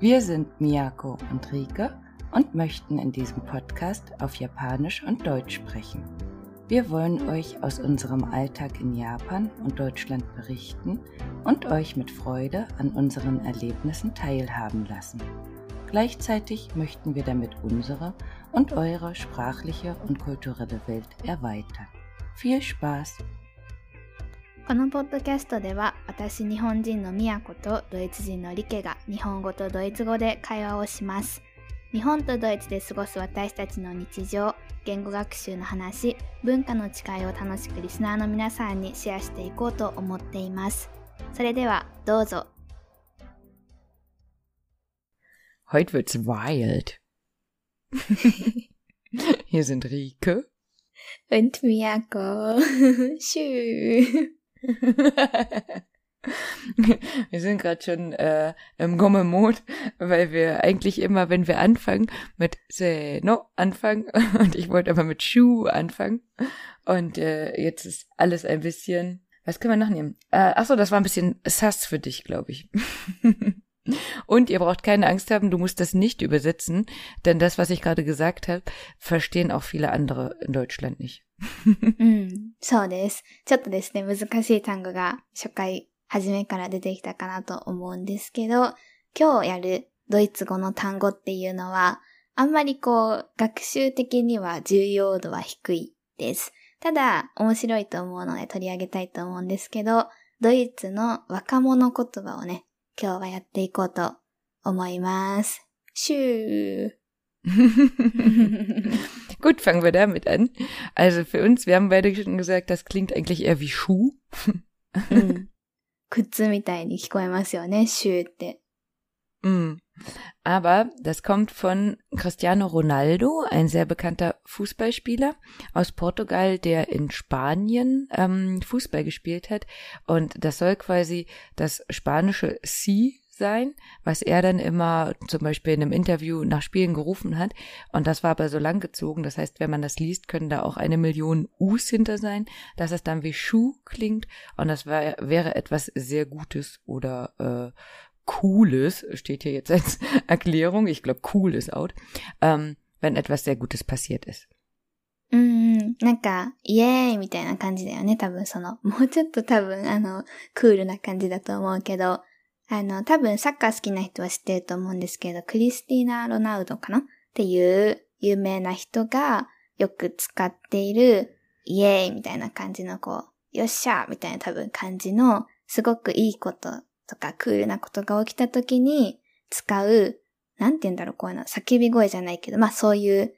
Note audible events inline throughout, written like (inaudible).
Wir sind Miyako und Rike und möchten in diesem Podcast auf Japanisch und Deutsch sprechen. Wir wollen euch aus unserem Alltag in Japan und Deutschland berichten und euch mit Freude an unseren Erlebnissen teilhaben lassen. Gleichzeitig möchten wir damit unsere und eure sprachliche und kulturelle Welt erweitern. Viel Spaß! このポッドキャストでは 私日本人のみやことドイツ人のリケが日本語とドイツ語で会話をします日本とドイツで過ごす私たちの日常言語学習の話文化の違いを楽しくリスナーの皆さんにシェアしていこうと思っていますそれではどうぞ Heute wird's wild. (laughs) Hier sind Rike und Miyako. (laughs) Schön. (laughs) (laughs) wir sind gerade schon äh, im Gomme-Mod, weil wir eigentlich immer, wenn wir anfangen, mit Seno anfangen (laughs) und ich wollte aber mit Schuh anfangen und äh, jetzt ist alles ein bisschen, was können wir noch nehmen? Äh, ach so, das war ein bisschen Sass für dich, glaube ich. (laughs) Und ihr braucht keine Angst haben, du musst das nicht übersetzen, denn das, was ich gerade gesagt habe, verstehen auch viele andere in Deutschland nicht. うん、そうです。ちょっとですね、難しい単語が初回、 初めから出てきたかなと思うんですけど、今日やるドイツ語の単語っていうのは、あんまりこう、学習的には重要度は低いです。ただ、面白いと思うので取り上げたいと思うんですけど、ドイツの若者言葉をね、今日はやっていこうと思います。シュー (laughs) Gut, fangen wir damit an. Also für uns, wir haben beide schon gesagt, das klingt eigentlich eher wie Schuh. うん、靴みたいに聞こえますよね、シューって。Mm. Aber das kommt von Cristiano Ronaldo, ein sehr bekannter Fußballspieler aus Portugal, der in Spanien ähm, Fußball gespielt hat. Und das soll quasi das spanische Si sein, was er dann immer zum Beispiel in einem Interview nach Spielen gerufen hat. Und das war aber so lang gezogen. Das heißt, wenn man das liest, können da auch eine Million Us hinter sein, dass es dann wie Schuh klingt. Und das wär, wäre etwas sehr Gutes oder äh, Cooles, steht hier jetzt als (laughs) Erklärung, ich glaube cool ist out, ähm, wenn etwas sehr Gutes passiert ist. うん、なんか、イエーイみたいな感じだよね、多分その、もうちょっと多分、あの、クールな感じだと思うけど、 あの、多分サッカー好きな人は知ってると思うんですけど、クリスティーナ・ロナウドかな？っていう有名な人がよく使っている、イエーイみたいな感じのこう、よっしゃみたいな多分感じの、すごくいいこととかクールなことが起きた時に使う、なんて言うんだろう、こういうの、叫び声じゃないけど、まあそういう、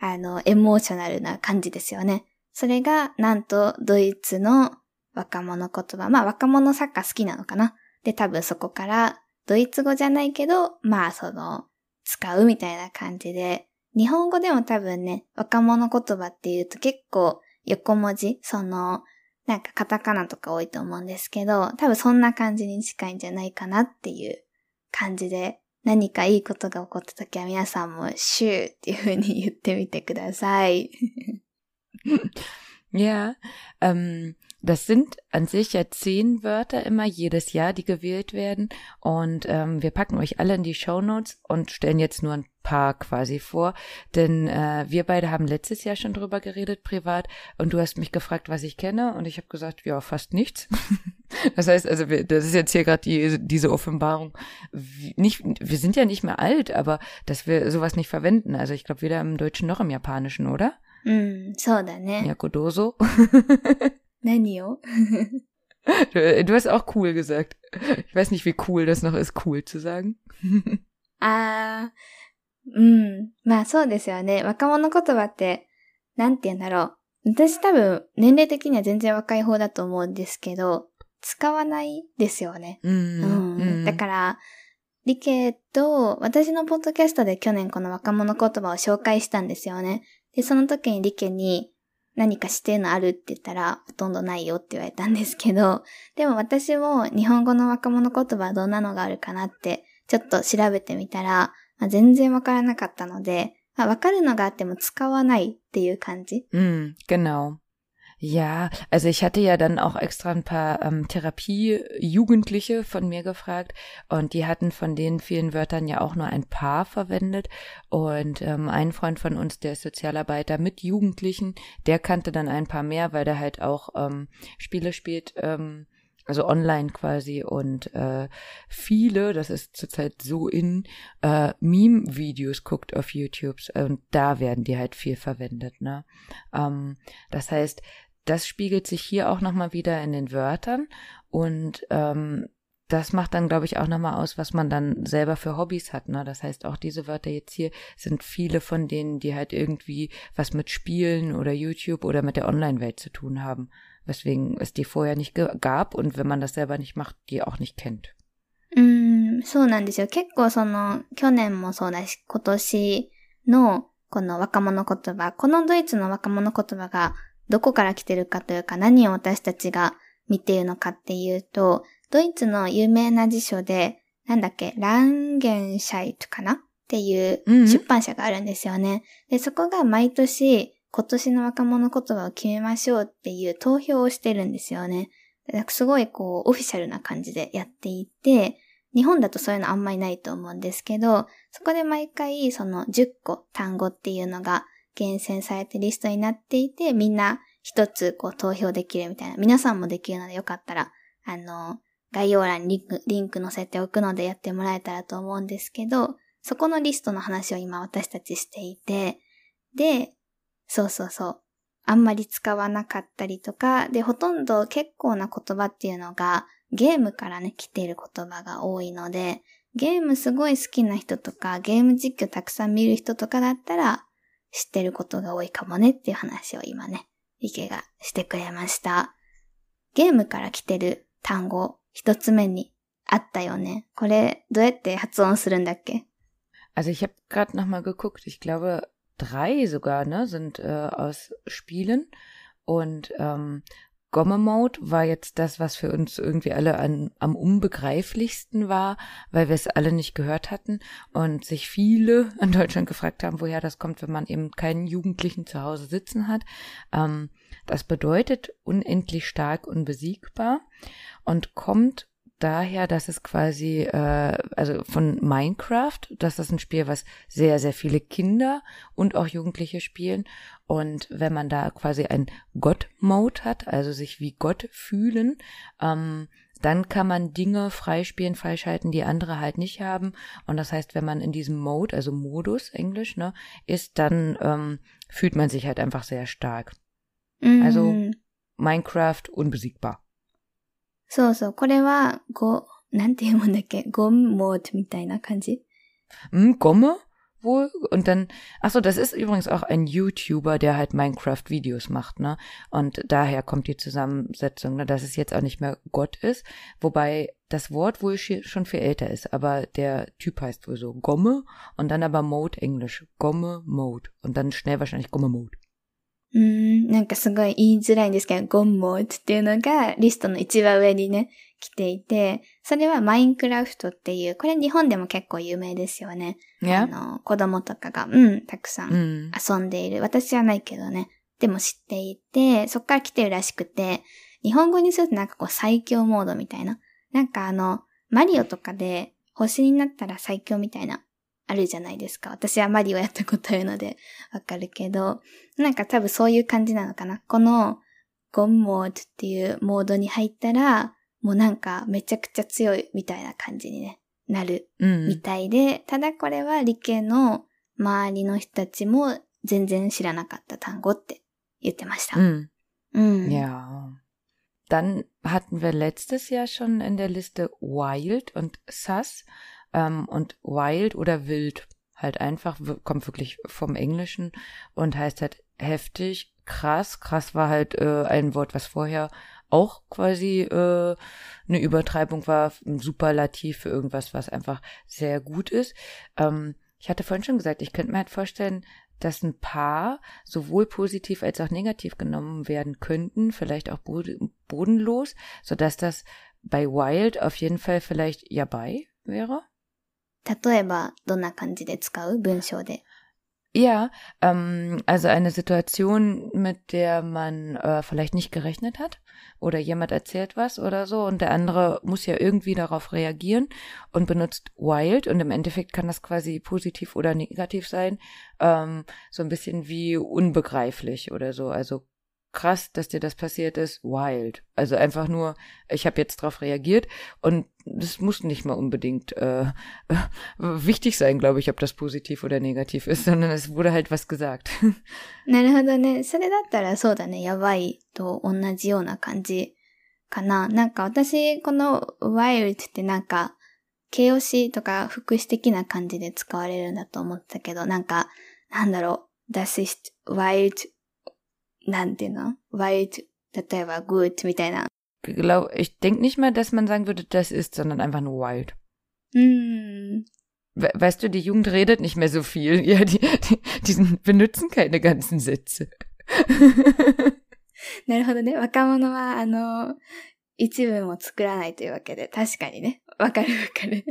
あの、エモーショナルな感じですよね。それが、なんと、ドイツの若者言葉。まあ若者サッカー好きなのかな？で、多分そこから、ドイツ語じゃないけど、まあその、使うみたいな感じで、日本語でも多分ね、若者言葉っていうと結構横文字、その、なんかカタカナとか多いと思うんですけど、多分そんな感じに近いんじゃないかなっていう感じで、何かいいことが起こった時は皆さんもシューっていう風に言ってみてください。(laughs) ja, ähm, Das sind an sich ja zehn Wörter immer jedes Jahr, die gewählt werden. Und ähm, wir packen euch alle in die Show Notes und stellen jetzt nur ein paar quasi vor. Denn äh, wir beide haben letztes Jahr schon drüber geredet, privat. Und du hast mich gefragt, was ich kenne. Und ich habe gesagt, ja, fast nichts. (laughs) das heißt, also wir, das ist jetzt hier gerade die, diese Offenbarung. Wie, nicht, wir sind ja nicht mehr alt, aber dass wir sowas nicht verwenden. Also ich glaube, weder im Deutschen noch im Japanischen, oder? Mm, so dann, ne. Ja, Kodoso. (laughs) 何を du, du hast auch cool gesagt. Ich weiß nicht, wie cool das noch ist, cool zu sagen. あー、うん。まあそうですよね。若者言葉って、なんて言うんだろう。私多分、年齢的には全然若い方だと思うんですけど、使わないですよね。うん。うん、だから、リケと、私のポッドキャストで去年この若者言葉を紹介したんですよね。で、その時にリケに、何かしてのあるって言ったら、ほとんどないよって言われたんですけど、(laughs) でも私も日本語の若者言葉はどんなのがあるかなって、ちょっと調べてみたら、まあ、全然わからなかったので、まあ、わかるのがあっても使わないっていう感じ。うん、genau. Ja, also ich hatte ja dann auch extra ein paar ähm, Therapie-Jugendliche von mir gefragt und die hatten von den vielen Wörtern ja auch nur ein paar verwendet und ähm, ein Freund von uns, der ist Sozialarbeiter mit Jugendlichen, der kannte dann ein paar mehr, weil der halt auch ähm, Spiele spielt, ähm, also online quasi und äh, viele, das ist zurzeit so in, äh, Meme-Videos guckt auf YouTube und da werden die halt viel verwendet, ne? Ähm, das heißt, das spiegelt sich hier auch nochmal wieder in den Wörtern und ähm, das macht dann, glaube ich, auch nochmal aus, was man dann selber für Hobbys hat. Ne? Das heißt, auch diese Wörter jetzt hier sind viele von denen, die halt irgendwie was mit Spielen oder YouTube oder mit der Online-Welt zu tun haben weswegen es die vorher nicht gab und wenn man das selber nicht macht, die auch nicht kennt. うん、そうなんですよ。結構その、去年もそうだし、今年のこの若者言葉、このドイツの若者言葉が どこから来てるかというか何を私たちが見ているのかっていうと、ドイツの有名な辞書で、なんだっけ、ランゲンシャイトかなっていう出版社があるんですよね。で、そこが毎年今年の若者言葉を決めましょうっていう投票をしてるんですよね。すごいこう、オフィシャルな感じでやっていて、日本だとそういうのあんまりないと思うんですけど、そこで毎回その10個単語っていうのが厳選されてリストになっていて、みんな一つこう投票できるみたいな。皆さんもできるのでよかったら、あの、概要欄にリンク、リンク載せておくのでやってもらえたらと思うんですけど、そこのリストの話を今私たちしていて、で、そうそうそう。あんまり使わなかったりとか、で、ほとんど結構な言葉っていうのがゲームからね、来ている言葉が多いので、ゲームすごい好きな人とか、ゲーム実況たくさん見る人とかだったら、知ってることが多いかもねっていう話を今ね、池がしてくれました。ゲームから来てる単語、一つ目にあったよね。これ、どうやって発音するんだっけ Also ich habe gerade nochmal geguckt. Ich glaube, drei sogar, ne, sind äh, aus Spielen. Und ähm, Gomme Mode war jetzt das, was für uns irgendwie alle an, am unbegreiflichsten war, weil wir es alle nicht gehört hatten und sich viele in Deutschland gefragt haben, woher das kommt, wenn man eben keinen Jugendlichen zu Hause sitzen hat. Ähm, das bedeutet unendlich stark unbesiegbar und kommt daher, dass es quasi, äh, also von Minecraft, dass das ein Spiel, was sehr, sehr viele Kinder und auch Jugendliche spielen. Und wenn man da quasi ein God-Mode hat, also sich wie Gott fühlen, ähm, dann kann man Dinge freispielen, freischalten, die andere halt nicht haben. Und das heißt, wenn man in diesem Mode, also Modus, Englisch, ne, ist, dann ähm, fühlt man sich halt einfach sehr stark. Mhm. Also Minecraft unbesiegbar. そうそう、これは、ご、なんて読むんだっけゴムモードみたいな感じ Hm, Gomme wohl. Und dann, ach so, das ist übrigens auch ein YouTuber, der halt Minecraft-Videos macht, ne? Und daher kommt die Zusammensetzung, ne? dass es jetzt auch nicht mehr Gott ist, wobei das Wort wohl schon viel älter ist, aber der Typ heißt wohl so Gomme und dann aber Mode Englisch. Gomme Mode. Und dann schnell wahrscheinlich Gomme Mode. うん、なんかすごい言いづらいんですけど、ゴンモードっていうのがリストの一番上にね、来ていて、それはマインクラフトっていう、これ日本でも結構有名ですよね。あの、子供とかが、うん、たくさん遊んでいる。うん、私はないけどね。でも知っていて、そっから来てるらしくて、日本語にするとなんかこう最強モードみたいな。なんかあの、マリオとかで星になったら最強みたいなあるじゃないですか。私はマリオやったことあるのでわかるけど、なんか多分そういう感じなのかな。このゴンモードっていうモードに入ったら、もうなんかめちゃくちゃ強いみたいな感じに、ね、なるみたいで、うん、ただこれは理系の周りの人たちも全然知らなかった単語って言ってました。うん。うん。Ja. Dann hatten wir letztes Jahr schon in der Liste Wild und Sass. Ähm, und wild oder wild halt einfach, kommt wirklich vom Englischen und heißt halt heftig, krass. Krass war halt äh, ein Wort, was vorher auch quasi äh, eine Übertreibung war, ein Superlativ für irgendwas, was einfach sehr gut ist. Ähm, ich hatte vorhin schon gesagt, ich könnte mir halt vorstellen, dass ein paar sowohl positiv als auch negativ genommen werden könnten, vielleicht auch bodenlos, sodass das bei Wild auf jeden Fall vielleicht ja bei wäre. 例えば、どんな感じで使う文章で。 Ja, ähm, also eine Situation, mit der man äh, vielleicht nicht gerechnet hat oder jemand erzählt was oder so und der andere muss ja irgendwie darauf reagieren und benutzt wild und im Endeffekt kann das quasi positiv oder negativ sein, ähm, so ein bisschen wie unbegreiflich oder so, also krass, dass dir das passiert ist, wild. Also einfach nur, ich habe jetzt darauf reagiert und das muss nicht mal unbedingt äh, (laughs) wichtig sein, glaube ich, ob das positiv oder negativ ist, sondern es wurde halt was gesagt. (laughs) なるほどね。それだったらそうだね。やばいと同じような感じかな。なんか私、この wild ってなんか、形容詞とか副詞的な感じで使われるんだと思ったけど、なんか、なんだろう。Das ist wild なんていうの ?wild, 例えば good みたいな。Glaub, ich denke nicht mal, dass man sagen würde, das ist, sondern einfach nur wild. Mm. Weißt du, die Jugend redet nicht mehr so viel. Ja, die, die, die benutzen keine ganzen Sätze. なるほどね。若者は、あの、一文も作らないというわけで、確かにね。わかるわかる。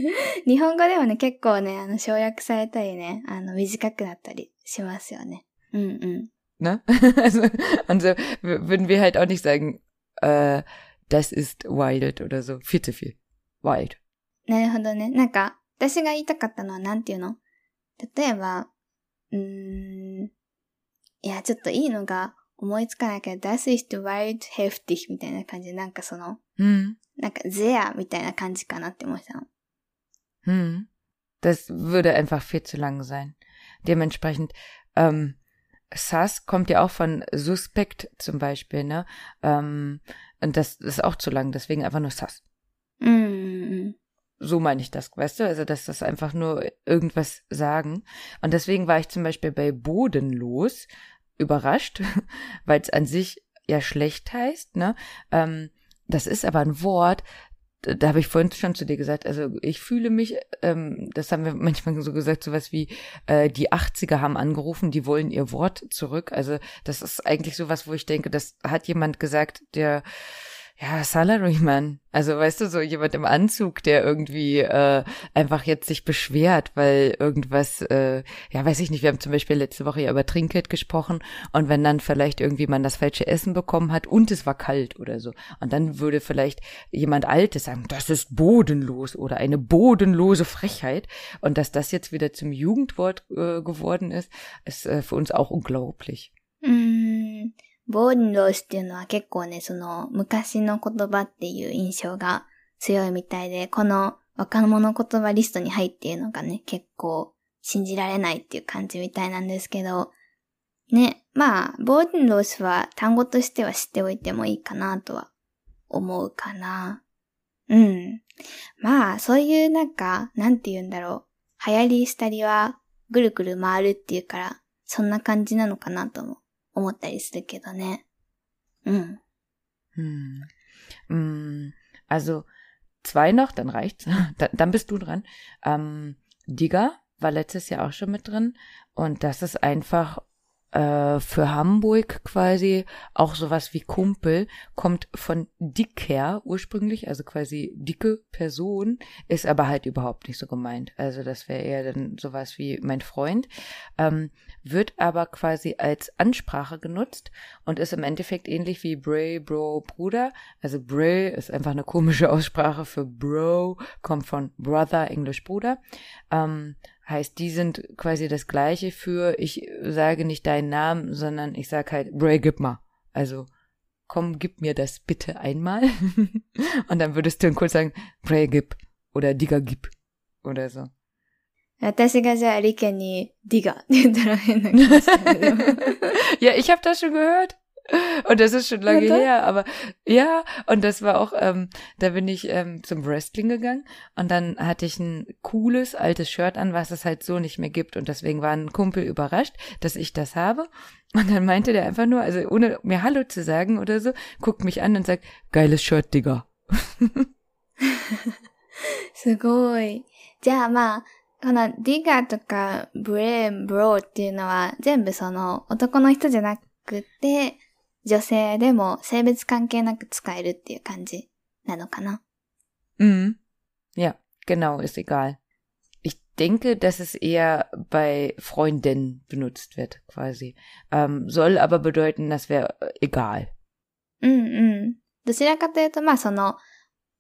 日本語でもね、結構ね、あの、省略されたりね、あの、短くなったりしますよね。うんうん。Ne? (laughs) Also, also würden wir halt auch nicht sagen, äh, das ist wild oder so. Viel zu viel. Wild. なるほどね。なんか、私が言いたかったのはなんていうの例えば、うーん、いや、ちょっといいのが思いつかないけど、das ist wild heftig みたいな感じで、なんかその、hm. なんか sehr みたいな感じかなって思ってたの。Hm. Das würde einfach viel zu lang sein. Dementsprechend, ähm, Sus kommt ja auch von Suspekt zum Beispiel, ne? Ähm, und das ist auch zu lang, deswegen einfach nur Sus. Mm. So meine ich das, weißt du? Also, dass das einfach nur irgendwas sagen. Und deswegen war ich zum Beispiel bei Bodenlos überrascht, (laughs) weil es an sich ja schlecht heißt, ne? Ähm, das ist aber ein Wort, da habe ich vorhin schon zu dir gesagt, also ich fühle mich, ähm, das haben wir (laughs) manchmal so gesagt, sowas wie, äh, die 80er haben angerufen, die wollen ihr Wort zurück. Also das ist eigentlich sowas, wo ich denke, das hat jemand gesagt, der ja, Salaryman. Also weißt du, so jemand im Anzug, der irgendwie äh, einfach jetzt sich beschwert, weil irgendwas, äh, ja, weiß ich nicht, wir haben zum Beispiel letzte Woche ja über Trinkgeld gesprochen und wenn dann vielleicht irgendwie man das falsche Essen bekommen hat und es war kalt oder so. Und dann würde vielleicht jemand Altes sagen, das ist bodenlos oder eine bodenlose Frechheit. Und dass das jetzt wieder zum Jugendwort äh, geworden ist, ist äh, für uns auch unglaublich. ボーンロースっていうのは結構ね、その昔の言葉っていう印象が強いみたいで、この若者言葉リストに入っているのがね、結構信じられないっていう感じみたいなんですけど、ね、まあ、ボーデンロースは単語としては知っておいてもいいかなとは思うかな。うん。まあ、そういうなんか、なんて言うんだろう。流行りしたりはぐるぐる回るっていうから、そんな感じなのかなと思う。思ったりするけどね。うん。Hm. hm. Also zwei noch, dann reicht's. (laughs) dann, dann bist du dran. Ähm, Digger war letztes Jahr auch schon mit drin und das ist einfach äh, für Hamburg quasi auch sowas wie Kumpel, kommt von dicker ursprünglich, also quasi dicke Person, ist aber halt überhaupt nicht so gemeint. Also das wäre eher dann sowas wie mein Freund, ähm, wird aber quasi als Ansprache genutzt und ist im Endeffekt ähnlich wie Bray, Bro, Bruder. Also Bray ist einfach eine komische Aussprache für Bro, kommt von Brother, Englisch Bruder. Ähm, Heißt, die sind quasi das gleiche für, ich sage nicht deinen Namen, sondern ich sage halt, Bray, gib mal. Also, komm, gib mir das bitte einmal. (laughs) Und dann würdest du dann kurz sagen, Bray, gib. Oder Digger, gib. Oder so. 私がじゃあ、リケに、ディガって(laughs) (laughs) 言ったら変な気がする。ja, ich habe das schon gehört. Und das ist schon lange her, aber ja, und das war auch, ähm, da bin ich ähm, zum Wrestling gegangen und dann hatte ich ein cooles altes Shirt an, was es halt so nicht mehr gibt. Und deswegen war ein Kumpel überrascht, dass ich das habe. Und dann meinte der einfach nur, also ohne mir Hallo zu sagen oder so, guckt mich an und sagt, geiles Shirt, Digga. (laughs) すごい。じゃあまあ、このディガとかブレーン、ブローっていうのは全部その男の人じゃなくて、女性でも性別関係なく使えるっていう感じなのかな Mhm. Ja, genau, ist egal. Ich denke, dass es eher bei Freundinnen benutzt wird, quasi. Ähm, soll aber bedeuten, das wäre egal. うんうん。どちらかというと、まあその、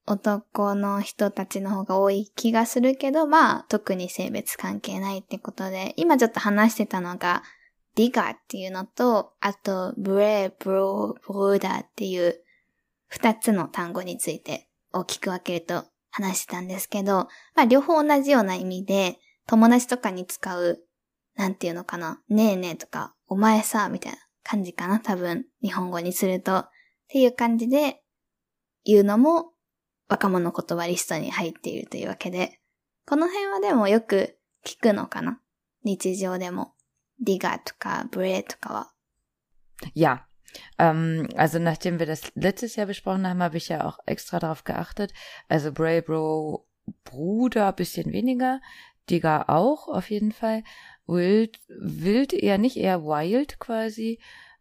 男の人たちの方が多い気がするけど、まあ特に性別関係ないってことで、今ちょっと話してたのが、ディガーっていうのと、あと、ブレー、ブロー、ブローダーっていう二つの単語について大きく分けると話したんですけど、まあ両方同じような意味で、友達とかに使う、なんていうのかな、ねえねえとか、お前さ、みたいな感じかな、多分、日本語にすると。っていう感じで言うのも若者言葉リストに入っているというわけで、この辺はでもよく聞くのかな？日常でも。Digger to Bread to Ja, ähm, also nachdem wir das letztes Jahr besprochen haben, habe ich ja auch extra darauf geachtet. Also Bray Bro Bruder bisschen weniger, Digger auch auf jeden Fall. Wild, wild eher nicht, eher wild quasi.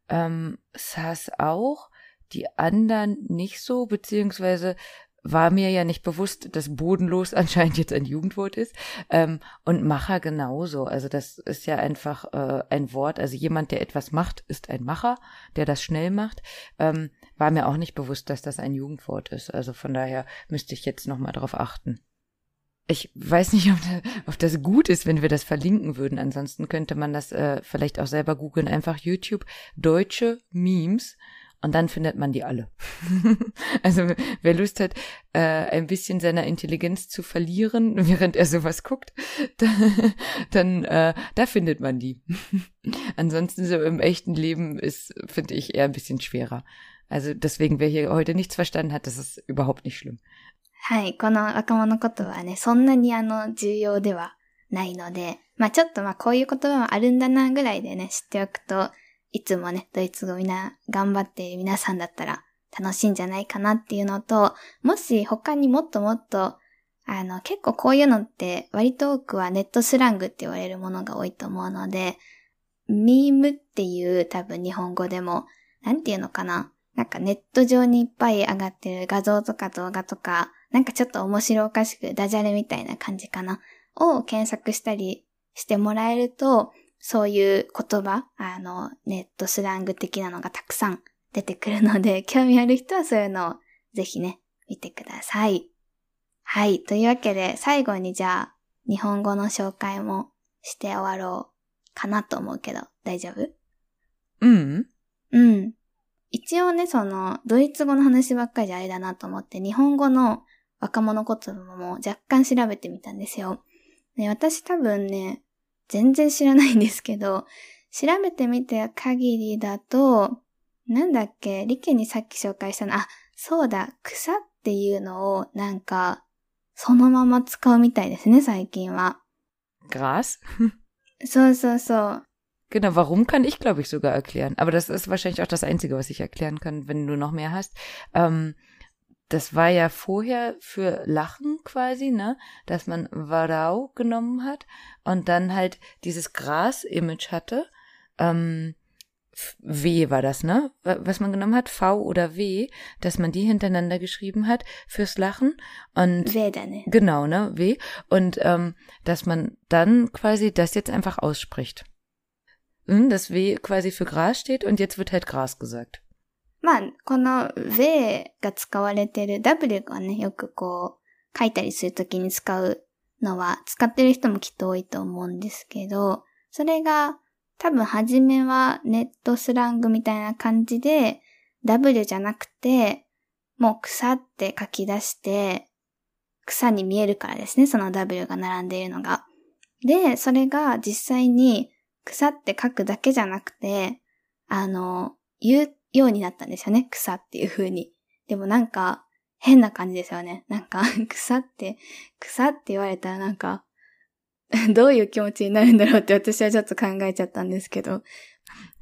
Ähm, Sass auch, die anderen nicht so, beziehungsweise war mir ja nicht bewusst, dass bodenlos (laughs) anscheinend jetzt ein Jugendwort ist. Ähm, und Macher genauso. Also das ist ja einfach äh, ein Wort. Also jemand, der etwas macht, ist ein Macher, der das schnell macht. Ähm, war mir auch nicht bewusst, dass das ein Jugendwort ist. Also von daher müsste ich jetzt nochmal darauf achten. Ich weiß nicht, ob, ob, das gut ist, wenn wir das verlinken würden. Ansonsten könnte man das äh, vielleicht auch selber googeln. Einfach YouTube deutsche Memes und dann findet man die alle. (laughs) also wer Lust hat, äh, ein bisschen seiner Intelligenz zu verlieren, (laughs) während er sowas guckt, (laughs) dann, dann äh, da findet man die. Ansonsten so im echten Leben ist, finde ich, eher ein bisschen schwerer. Also deswegen, wer hier heute nichts verstanden hat, das ist überhaupt nicht schlimm. はい、この若者言葉はね、そんなにあの重要ではないので、まあちょっとまあこういう言葉もあるんだなぐらいでね、知っておくと、 いつもね、ドイツ語みんな頑張っている皆さんだったら楽しいんじゃないかなっていうのと、もし他にもっともっと、あの、結構こういうのって割と多くはネットスラングって言われるものが多いと思うので、ミームっていう多分日本語でも、なんていうのかな？なんかネット上にいっぱい上がってる画像とか動画とか、なんかちょっと面白おかしくダジャレみたいな感じかな？を検索したりしてもらえると、そういう言葉、あの、ネットスラング的なのがたくさん出てくるので、(laughs) 興味ある人はそういうのをぜひね、見てください。はい。というわけで、最後にじゃあ、日本語の紹介もして終わろうかなと思うけど、大丈夫？うん。うん。一応ね、その、ドイツ語の話ばっかりじゃあれだなと思って、日本語の若者言葉も若干調べてみたんですよ。で私多分ね、全然知らないんですけど、調べてみた限りだと、なんだっけ、リケにさっき紹介したの、あ、そうだ、草っていうのをなんか、そのまま使うみたいですね、最近は。Gras? そうそうそう。Genau, warum kann ich, glaube ich, sogar erklären. Aber das ist wahrscheinlich auch das Einzige, was ich erklären kann, wenn du noch mehr hast. Ähm, das war ja vorher für Lachen quasi, ne, dass man Varau genommen hat und dann halt dieses Gras-Image hatte. Ähm, W war das, ne? Was man genommen hat, V oder W, dass man die hintereinander geschrieben hat fürs Lachen und w dann. genau, ne, W und ähm, dass man dann quasi das jetzt einfach ausspricht. Hm, das W quasi für Gras steht und jetzt wird halt Gras gesagt. まあ、この w が使われてる W がね、よくこう、書いたりするときに使うのは、使ってる人もきっと多いと思うんですけど、それが多分初めはネットスラングみたいな感じで、W じゃなくて、もう草って書き出して、草に見えるからですね、その W が並んでいるのが。で、それが実際に草って書くだけじゃなくて、あの、言うようになったんですよね。草っていう風に。でもなんか、変な感じですよね。なんか、(laughs) 草って、草って言われたらなんか、(laughs) どういう気持ちになるんだろうって私はちょっと考えちゃったんですけど。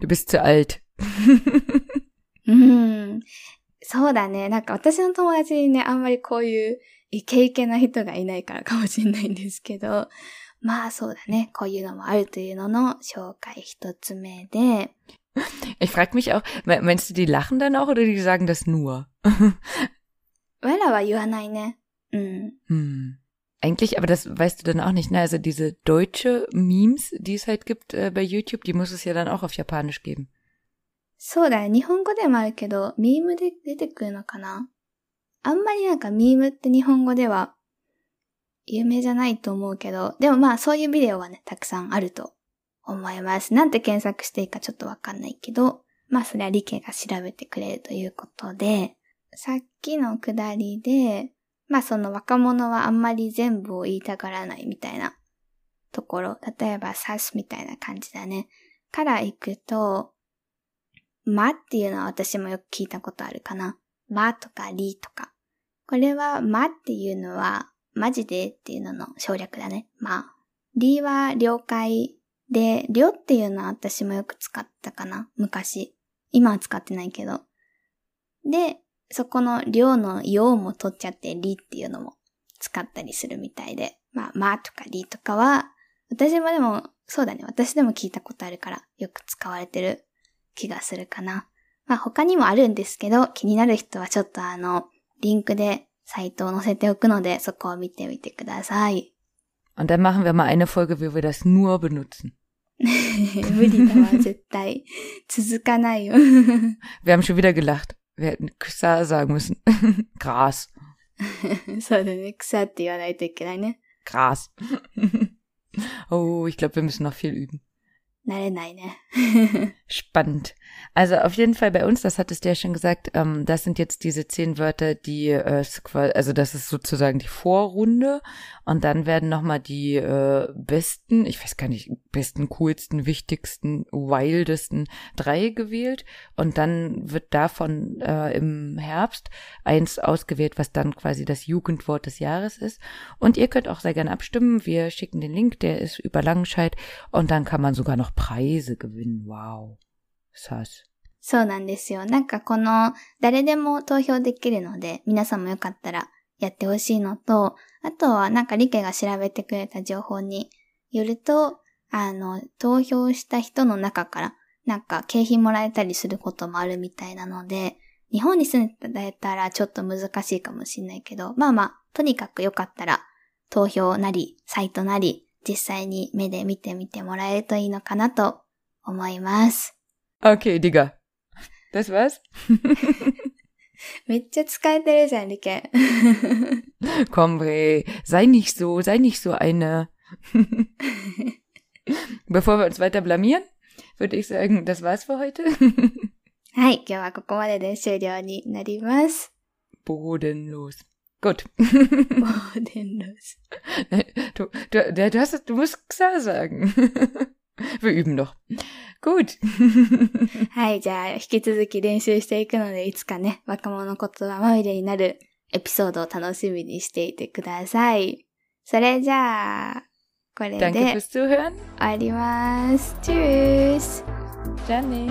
Du bist zu alt. (laughs) うん。そうだね。なんか私の友達にね、あんまりこういうイケイケな人がいないからかもしれないんですけど、まあそうだね。こういうのもあるというのの紹介一つ目で、Ich frage mich auch, meinst du, die lachen dann auch oder die sagen das nur? (laughs) 我らは言わないね。うん。うん。 Eigentlich, aber das weißt du dann auch nicht, ne? Also diese deutsche Memes, die es halt gibt äh, bei YouTube, die muss es ja dann auch auf Japanisch geben. そうだよ。日本語でもあるけど、ミームで出てくるのかなあんまりなんかミームって日本語では有名じゃないと思うけど、でもまあそういうビデオはね、たくさんあると 思います。なんて検索していいかちょっとわかんないけど、まあそれは理系が調べてくれるということで、さっきのくだりで、まあその若者はあんまり全部を言いたがらないみたいなところ、例えばサスみたいな感じだね。から行くと、まっていうのは私もよく聞いたことあるかな。まとかりとか。これはまっていうのは、マジでっていうのの省略だね。まあ。りは了解で、りょっていうのは私もよく使ったかな。昔。今は使ってないけど。で、そこのりょうのようも取っちゃってりっていうのも使ったりするみたいで。まあ、まあとかりとかは、私もでも、そうだね。私でも聞いたことあるからよく使われてる気がするかな。まあ他にもあるんですけど、気になる人はちょっとあの、リンクでサイトを載せておくので、そこを見てみてください。Und dann machen wir mal eine Folge, wie wir das nur benutzen. 無(laughs) (laughs) 理だわ、絶対。続かないよ。wir haben schon wieder gelacht. Wir hätten Xa sagen müssen. (laughs) Gras. そうだね。草って言わないといけないね。Gras. oh, ich glaube, wir müssen noch viel üben. Nein, nein. Ne. (laughs) Spannend. Also auf jeden Fall bei uns, das hattest du ja schon gesagt, ähm, das sind jetzt diese zehn Wörter, die, äh, also das ist sozusagen die Vorrunde. Und dann werden nochmal die äh, besten, ich weiß gar nicht, besten, coolsten, wichtigsten, wildesten drei gewählt. Und dann wird davon äh, im Herbst eins ausgewählt, was dann quasi das Jugendwort des Jahres ist. Und ihr könnt auch sehr gerne abstimmen, wir schicken den Link, der ist über Langenscheid. Und dann kann man sogar noch Preise gewinnen. Wow. Sass. そうなんですよ。なんかこの、誰でも投票できるので、皆さんもよかったらやってほしいのと、あとはなんか理系が調べてくれた情報によると、あの、投票した人の中から、なんか景品もらえたりすることもあるみたいなので、日本に住んでいたらちょっと難しいかもしれないけど、まあまあ、とにかくよかったら、投票なり、サイトなり、実際に目で見てみてもらえるといいのかなと思います。Okay, Digga. Das war's? めっちゃ使えてるじゃん、リケ。Komm, Bre, sei nicht so, sei nicht so eine. Bevor wir uns weiter blamieren, würde ich sagen, das war's für heute. はい、今日はここまでで終了になります。Bodenlos. Gut. (laughs) Bodenlos. Du, du, du, hast, du musst Xa sagen. (laughs) Wir üben noch. Gut. はい、じゃあ、引き続き練習していくので、いつかね、若者言葉まみれになるエピソードを楽しみにしていてください。それじゃあ、これで終わります。チュースじゃあね